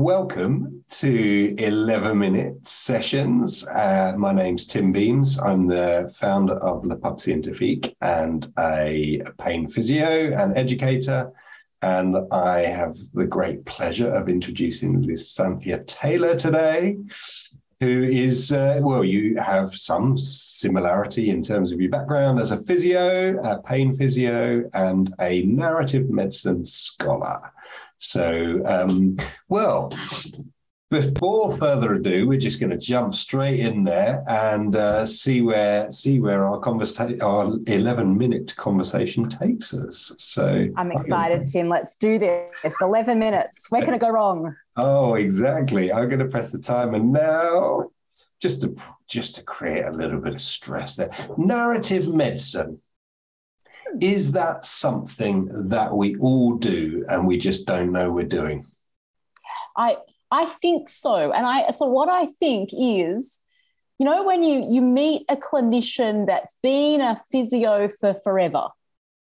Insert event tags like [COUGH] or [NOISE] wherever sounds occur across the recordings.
welcome to 11 Minute Sessions. Uh, my name's Tim Beames. I'm the founder of Le Pub Scientifique and a pain physio and educator. And I have the great pleasure of introducing Lissanthea Taylor today, who is, uh, well, you have some similarity in terms of your background as a physio, a pain physio, and a narrative medicine scholar. So, um, well, before further ado, we're just going to jump straight in there and uh, see where see where our conversation, our eleven minute conversation takes us. So I'm excited, Tim. Let's do this. Eleven minutes. Where can it go wrong? Oh, exactly. I'm going to press the timer now, just to just to create a little bit of stress there. Narrative medicine is that something that we all do and we just don't know we're doing? I I think so. And I so what I think is, you know, when you you meet a clinician that's been a physio for forever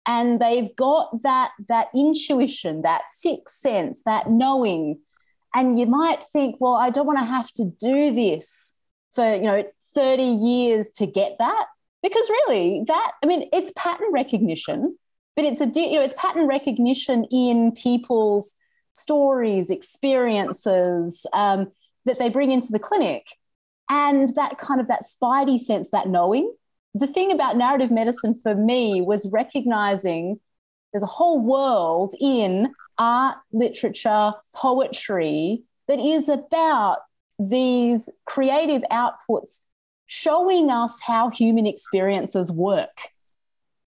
and they've got that that intuition, that sixth sense, that knowing, and you might think, well, I don't want to have to do this for, you know, 30 years to get that because really that i mean it's pattern recognition but it's a you know it's pattern recognition in people's stories experiences um, that they bring into the clinic. And that kind of that spidey sense that knowing. The thing about narrative medicine for me was recognizing there's a whole world in art literature poetry that is about these creative outputs showing us how human experiences work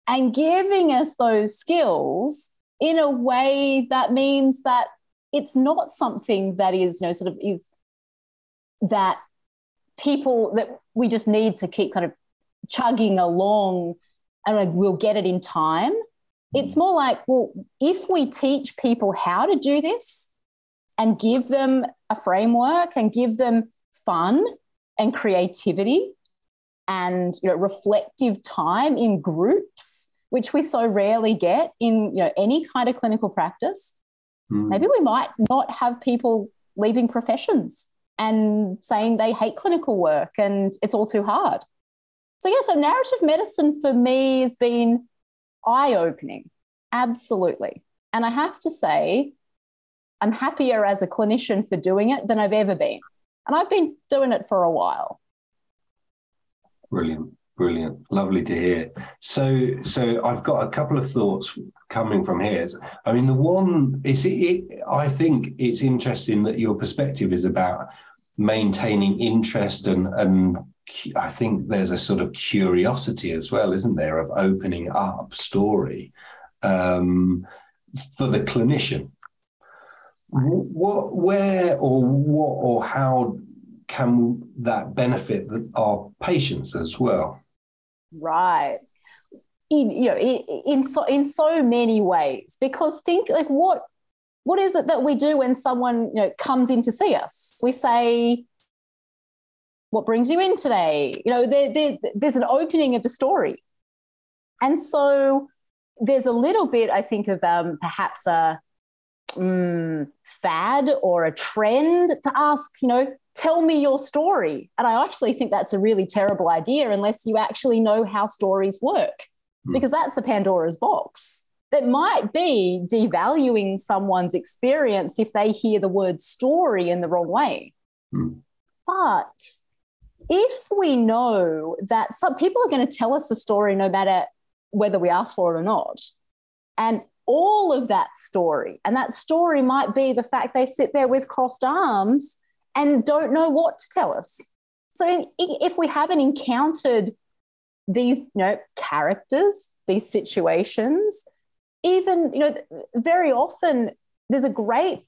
and giving us those skills in a way that means that it's not something that is, you know, sort of is that people that we just need to keep kind of chugging along and like we'll get it in time. It's more like, well, if we teach people how to do this and give them a framework and give them fun and creativity and you know reflective time in groups which we so rarely get in you know any kind of clinical practice. Mm. maybe we might not have people leaving professions and saying they hate clinical work and it's all too hard. So yeah so narrative medicine for me has been eye-opening absolutely. And i have to say i'm happier as a clinician for doing it than i've ever been and I've been doing it for a while. Brilliant. Brilliant. Lovely to hear. So, so I've got a couple of thoughts coming from here. I mean, the one is, it, it, I think it's interesting that your perspective is about maintaining interest and, and I think there's a sort of curiosity as well, isn't there, of opening up story um, for the clinician what, where, or what, or how can that benefit our patients as well? Right. In you know, in, in so in so many ways, because think like what what is it that we do when someone you know comes in to see us? We say, "What brings you in today?" You know, there, there, there's an opening of a story, and so there's a little bit, I think, of um, perhaps a mm, fad or a trend to ask, you know, tell me your story. And I actually think that's a really terrible idea unless you actually know how stories work, mm. because that's a Pandora's box. That might be devaluing someone's experience if they hear the word story in the wrong way. Mm. But if we know that some people are going to tell us a story no matter whether we ask for it or not, and all of that story. And that story might be the fact they sit there with crossed arms and don't know what to tell us. So if we haven't encountered these, you know, characters, these situations, even, you know, very often there's a great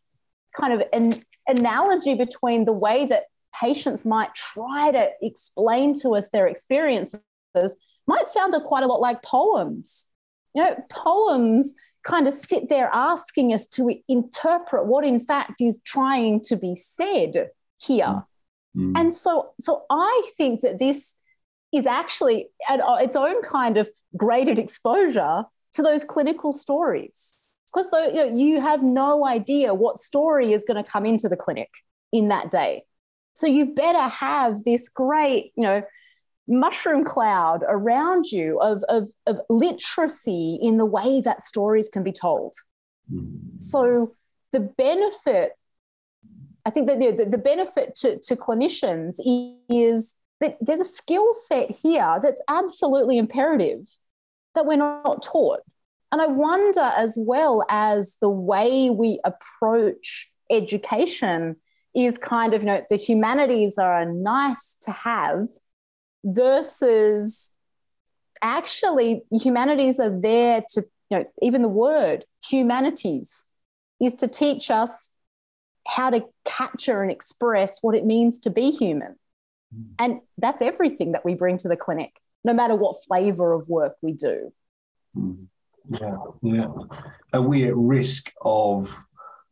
kind of an analogy between the way that patients might try to explain to us their experiences might sound quite a lot like poems. You know, poems kind of sit there asking us to interpret what in fact is trying to be said here. Mm. And so so I think that this is actually at its own kind of graded exposure to those clinical stories. because you, know, you have no idea what story is going to come into the clinic in that day. So you better have this great, you know, mushroom cloud around you of, of, of literacy in the way that stories can be told. Mm. So the benefit, I think that the, the benefit to, to clinicians is that there's a skill set here that's absolutely imperative that we're not taught. And I wonder as well as the way we approach education is kind of, you know, the humanities are nice to have versus actually humanities are there to, you know, even the word humanities is to teach us how to capture and express what it means to be human. Mm. And that's everything that we bring to the clinic, no matter what flavor of work we do. Mm. Yeah, yeah. Are we at risk of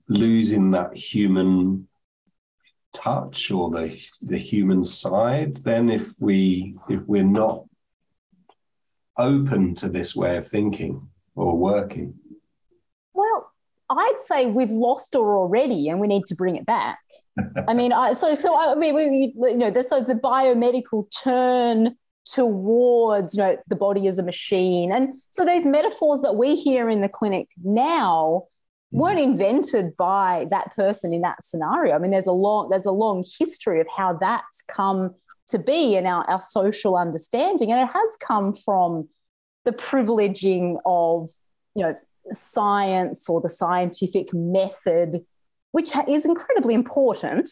losing that human touch or the the human side then if we if we're not open to this way of thinking or working. Well i'd say we've lost her already and we need to bring it back. I mean I, so so i mean we, you know the, so the biomedical turn towards you know the body as a machine. And so these metaphors that we hear in the clinic now weren't mm-hmm. invented by that person in that scenario. I mean, there's a long there's a long history of how that's come to be in our, our social understanding, and it has come from the privileging of you know science or the scientific method, which is incredibly important.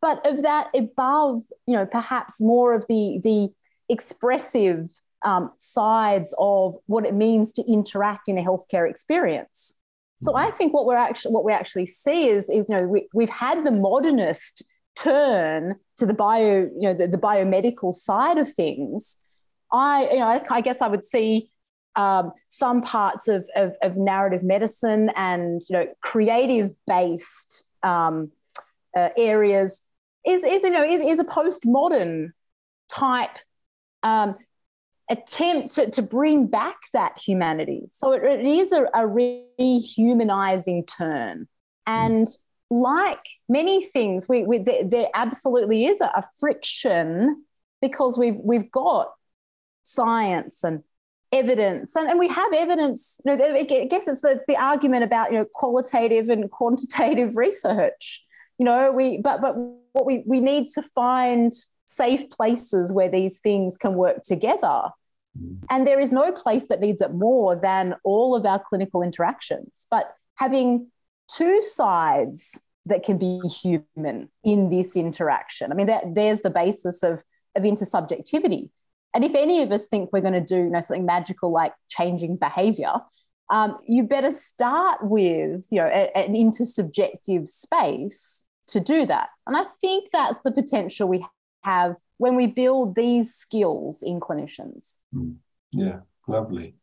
But of that above, you know, perhaps more of the the expressive um, sides of what it means to interact in a healthcare experience. So I think what we're actually what we actually see is is you know we, we've had the modernist turn to the bio you know the, the biomedical side of things. I you know I, I guess I would see um, some parts of, of, of, narrative medicine and you know creative based um, uh, areas is, is you know is, is a postmodern type um, attempt to, to bring back that humanity. So it, it is a, a rehumanizing turn. Hmm. And like many things, we, we there, there, absolutely is a, a, friction because we've we've got science and evidence, and, and we have evidence. You know, I guess it's the, the argument about you know qualitative and quantitative research. You know, we but but what we we need to find safe places where these things can work together. And there is no place that needs it more than all of our clinical interactions. But having two sides that can be human in this interaction, I mean, that, there's the basis of, of intersubjectivity. And if any of us think we're going to do you know, something magical like changing behavior, um, you better start with you know, a, an intersubjective space to do that. And I think that's the potential we have when we build these skills in clinicians. Hmm. Yeah, lovely.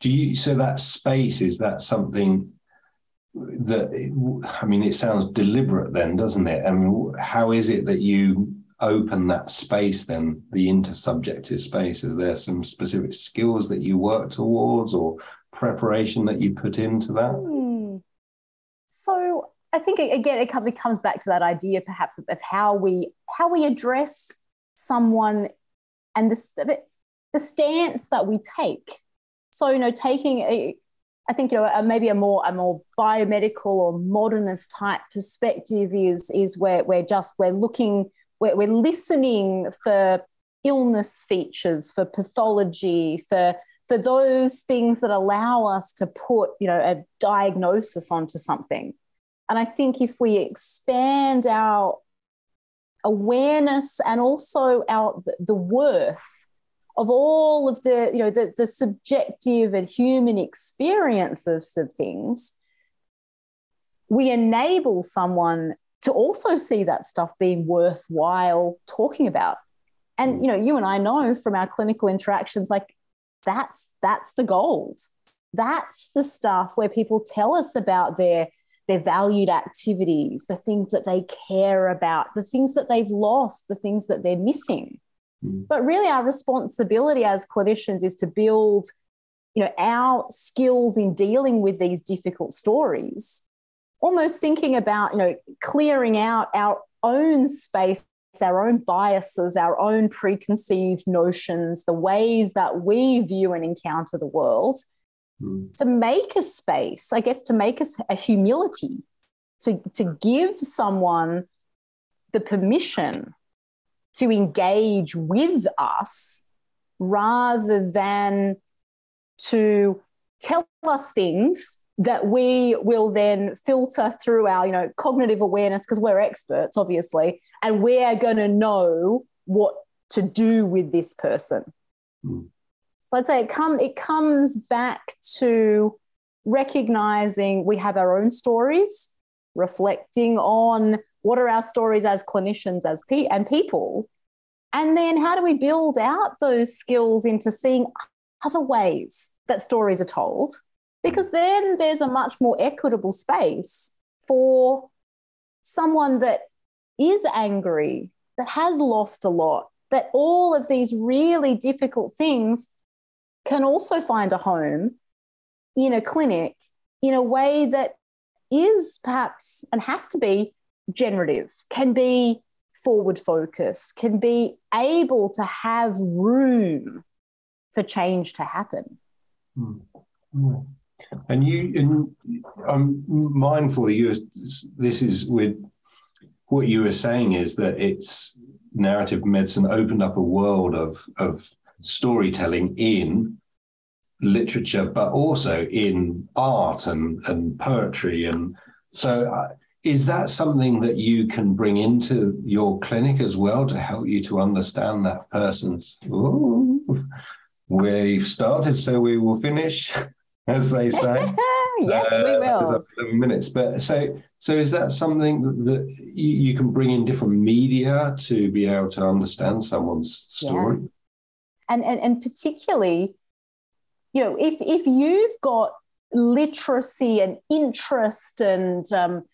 Do you so that space is that something that I mean it sounds deliberate then, doesn't it? I mean, how is it that you open that space then, the intersubjective space? Is there some specific skills that you work towards or preparation that you put into that? Hmm. So I think again, it comes back to that idea, perhaps, of, of how we how we address someone and the the stance that we take. So you know, taking a, I think you know a, maybe a more a more biomedical or modernist type perspective is is where we're just we're looking we're, we're listening for illness features for pathology for for those things that allow us to put you know a diagnosis onto something and I think if we expand our awareness and also our the worth of all of the you know the, the subjective and human experiences of things we enable someone to also see that stuff being worthwhile talking about. And mm. you know you and i know from our clinical interactions like that's that's the gold. That's the stuff where people tell us about their their valued activities, the things that they care about, the things that they've lost, the things that they're missing. Mm. But really, our responsibility as clinicians is to build you know, our skills in dealing with these difficult stories, almost thinking about, you know, clearing out our own space, our own biases, our own preconceived notions, the ways that we view and encounter the world, mm. to make a space, I guess, to make us a humility, to, to give someone the permission to engage with us rather than to tell us things that we will then filter through our you know cognitive awareness because we're experts obviously and we're going to know what to do with this person mm. So i'd say it come it comes back to recognizing we have our own stories reflecting on what are our stories as clinicians as pe- and people. And then how do we build out those skills into seeing other ways that stories are told, because then there's a much more equitable space for someone that is angry, that has lost a lot, that all of these really difficult things can also find a home in a clinic in a way that is perhaps and has to be generative, can be forward focused, can be able to have room for change to happen. Mm. And you, and I'm mindful that you. This is with what you were saying is that it's narrative medicine opened up a world of of storytelling in literature, but also in art and and poetry, and so. Uh, is that something that you can bring into your clinic as well to help you to understand that person's ooh, We've started, so we will finish, [LAUGHS] as they say. [LAUGHS] yes, uh, we will. Eleven minutes, but so so is that something that, you, you, can bring in different media to be able to understand someone's story? Yeah. And, and and particularly, you know, if if you've got literacy and interest and um,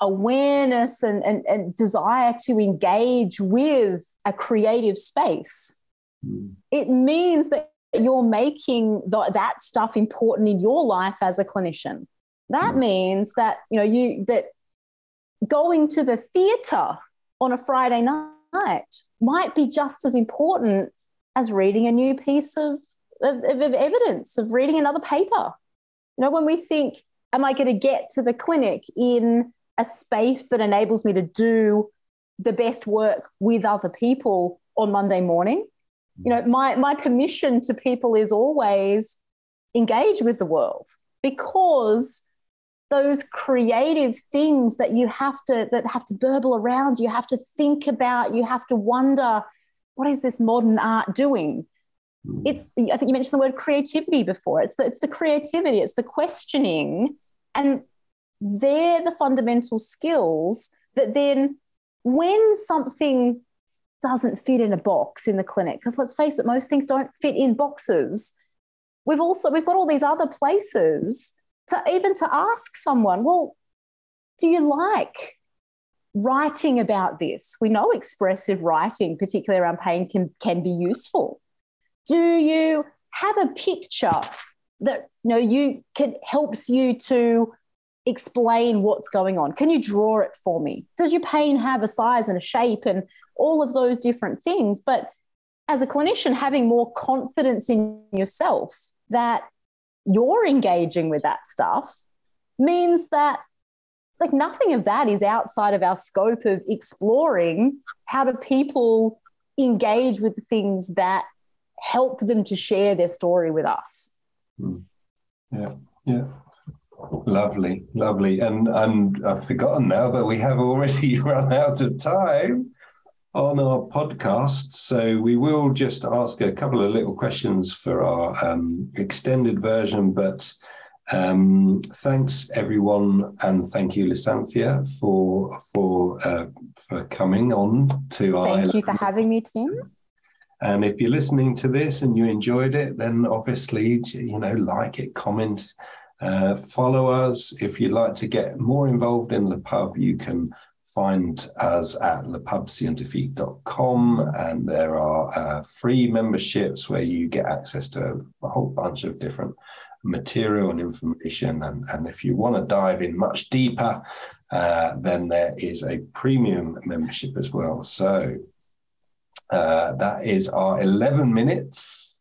awareness and, and, and desire to engage with a creative space it means that you're making the, that stuff important in your life as a clinician. That mm. means that you know you that going to the theater on a Friday night might be just as important as reading a new piece of, of, of evidence, of reading another paper. You know, when we think, am I going to get to the clinic in a space that enables me to do the best work with other people on Monday morning? you know my my permission to people is always engage with the world because those creative things that you have to that have to burble around you have to think about you have to wonder what is this modern art doing? Hmm. it's i think you mentioned the word creativity before. It's the, it's the creativity it's the questioning and they're the fundamental skills that then when something doesn't fit in a box in the clinic because let's face it most things don't fit in boxes. We've also we've got all these other places to even to ask someone well do you like writing about this we know expressive writing particularly around pain can, can be useful do you have a picture that you know you can helps you to explain what's going on? Can you draw it for me? Does your pain have a size and a shape and all of those different things? But as a clinician, having more confidence in yourself that you're engaging with that stuff means that like nothing of that is outside of our scope of exploring how do people engage with things that help them to share their story with us. Hmm. Yeah, yeah. Lovely, lovely. And and I've forgotten now, but we have already [LAUGHS] run out of time on our podcast. So we will just ask a couple of little questions for our um, extended version. But um, thanks everyone, and thank you, Lissanthea, for for uh, for coming on to our. Thank you for having me, Tim. And if you're listening to this and you enjoyed it, then obviously you know like it, comment uh, follow us. If you'd like to get more involved in the pub, you can find us at lepubscientifique.com and there are uh, free memberships where you get access to a whole bunch of different material and information. And, and if you want to dive in much deeper, uh, then there is a premium membership as well. So uh, that is our 11 minutes